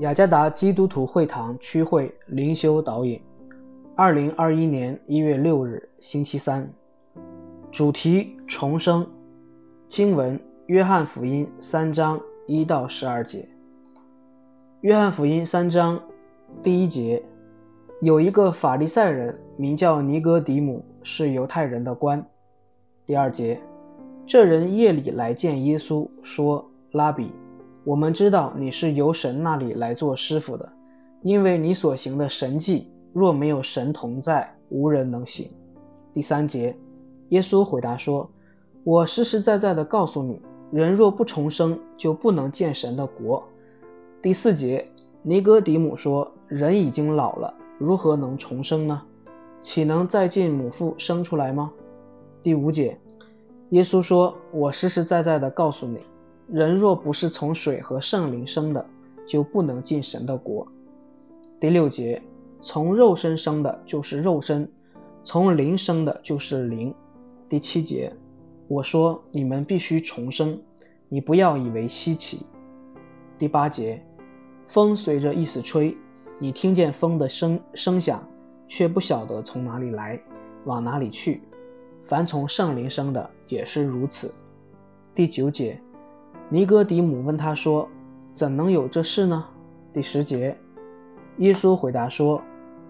雅加达基督徒会堂区会灵修导引，二零二一年一月六日，星期三，主题重生，经文约翰福音三章一到十二节。约翰福音三章第一节，有一个法利赛人名叫尼哥底母，是犹太人的官。第二节，这人夜里来见耶稣，说：“拉比。”我们知道你是由神那里来做师傅的，因为你所行的神迹，若没有神同在，无人能行。第三节，耶稣回答说：“我实实在在的告诉你，人若不重生，就不能见神的国。”第四节，尼哥底母说：“人已经老了，如何能重生呢？岂能再进母腹生出来吗？”第五节，耶稣说：“我实实在在的告诉你。”人若不是从水和圣灵生的，就不能进神的国。第六节，从肉身生的就是肉身，从灵生的就是灵。第七节，我说你们必须重生，你不要以为稀奇。第八节，风随着意思吹，你听见风的声声响，却不晓得从哪里来，往哪里去。凡从圣灵生的也是如此。第九节。尼哥底母问他说：“怎能有这事呢？”第十节，耶稣回答说：“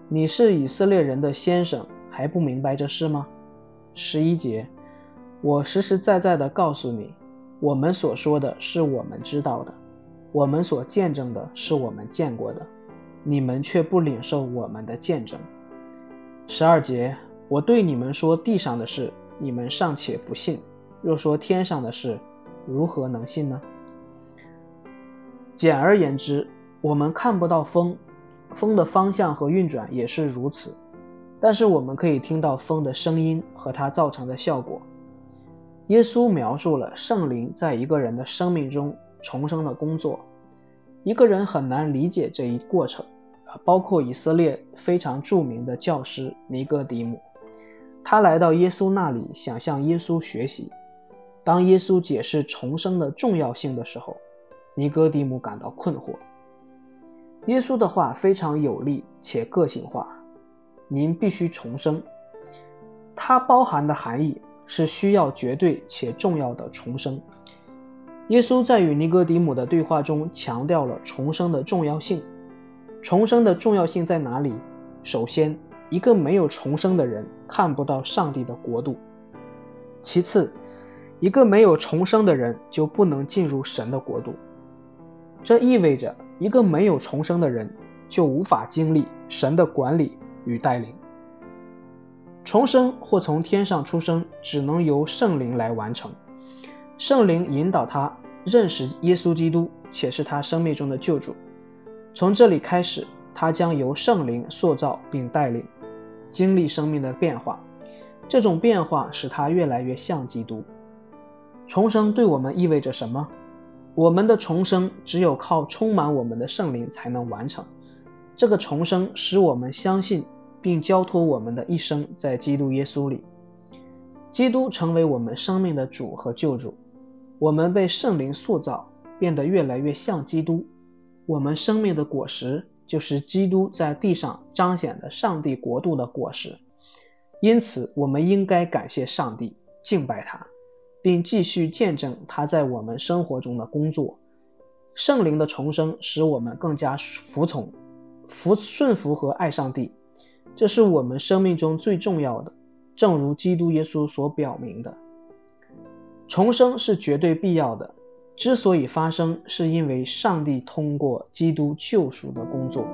你是以色列人的先生，还不明白这事吗？”十一节，我实实在在的告诉你，我们所说的是我们知道的，我们所见证的是我们见过的，你们却不领受我们的见证。十二节，我对你们说地上的事，你们尚且不信；若说天上的事，如何能信呢？简而言之，我们看不到风，风的方向和运转也是如此。但是我们可以听到风的声音和它造成的效果。耶稣描述了圣灵在一个人的生命中重生的工作。一个人很难理解这一过程，包括以色列非常著名的教师尼哥底母，他来到耶稣那里，想向耶稣学习。当耶稣解释重生的重要性的时候，尼哥底母感到困惑。耶稣的话非常有力且个性化，您必须重生。它包含的含义是需要绝对且重要的重生。耶稣在与尼哥底母的对话中强调了重生的重要性。重生的重要性在哪里？首先，一个没有重生的人看不到上帝的国度。其次，一个没有重生的人就不能进入神的国度，这意味着一个没有重生的人就无法经历神的管理与带领。重生或从天上出生，只能由圣灵来完成。圣灵引导他认识耶稣基督，且是他生命中的救主。从这里开始，他将由圣灵塑造并带领，经历生命的变化。这种变化使他越来越像基督。重生对我们意味着什么？我们的重生只有靠充满我们的圣灵才能完成。这个重生使我们相信并交托我们的一生在基督耶稣里。基督成为我们生命的主和救主。我们被圣灵塑造，变得越来越像基督。我们生命的果实就是基督在地上彰显的上帝国度的果实。因此，我们应该感谢上帝，敬拜他。并继续见证他在我们生活中的工作。圣灵的重生使我们更加服从、服顺服和爱上帝，这是我们生命中最重要的。正如基督耶稣所表明的，重生是绝对必要的。之所以发生，是因为上帝通过基督救赎的工作。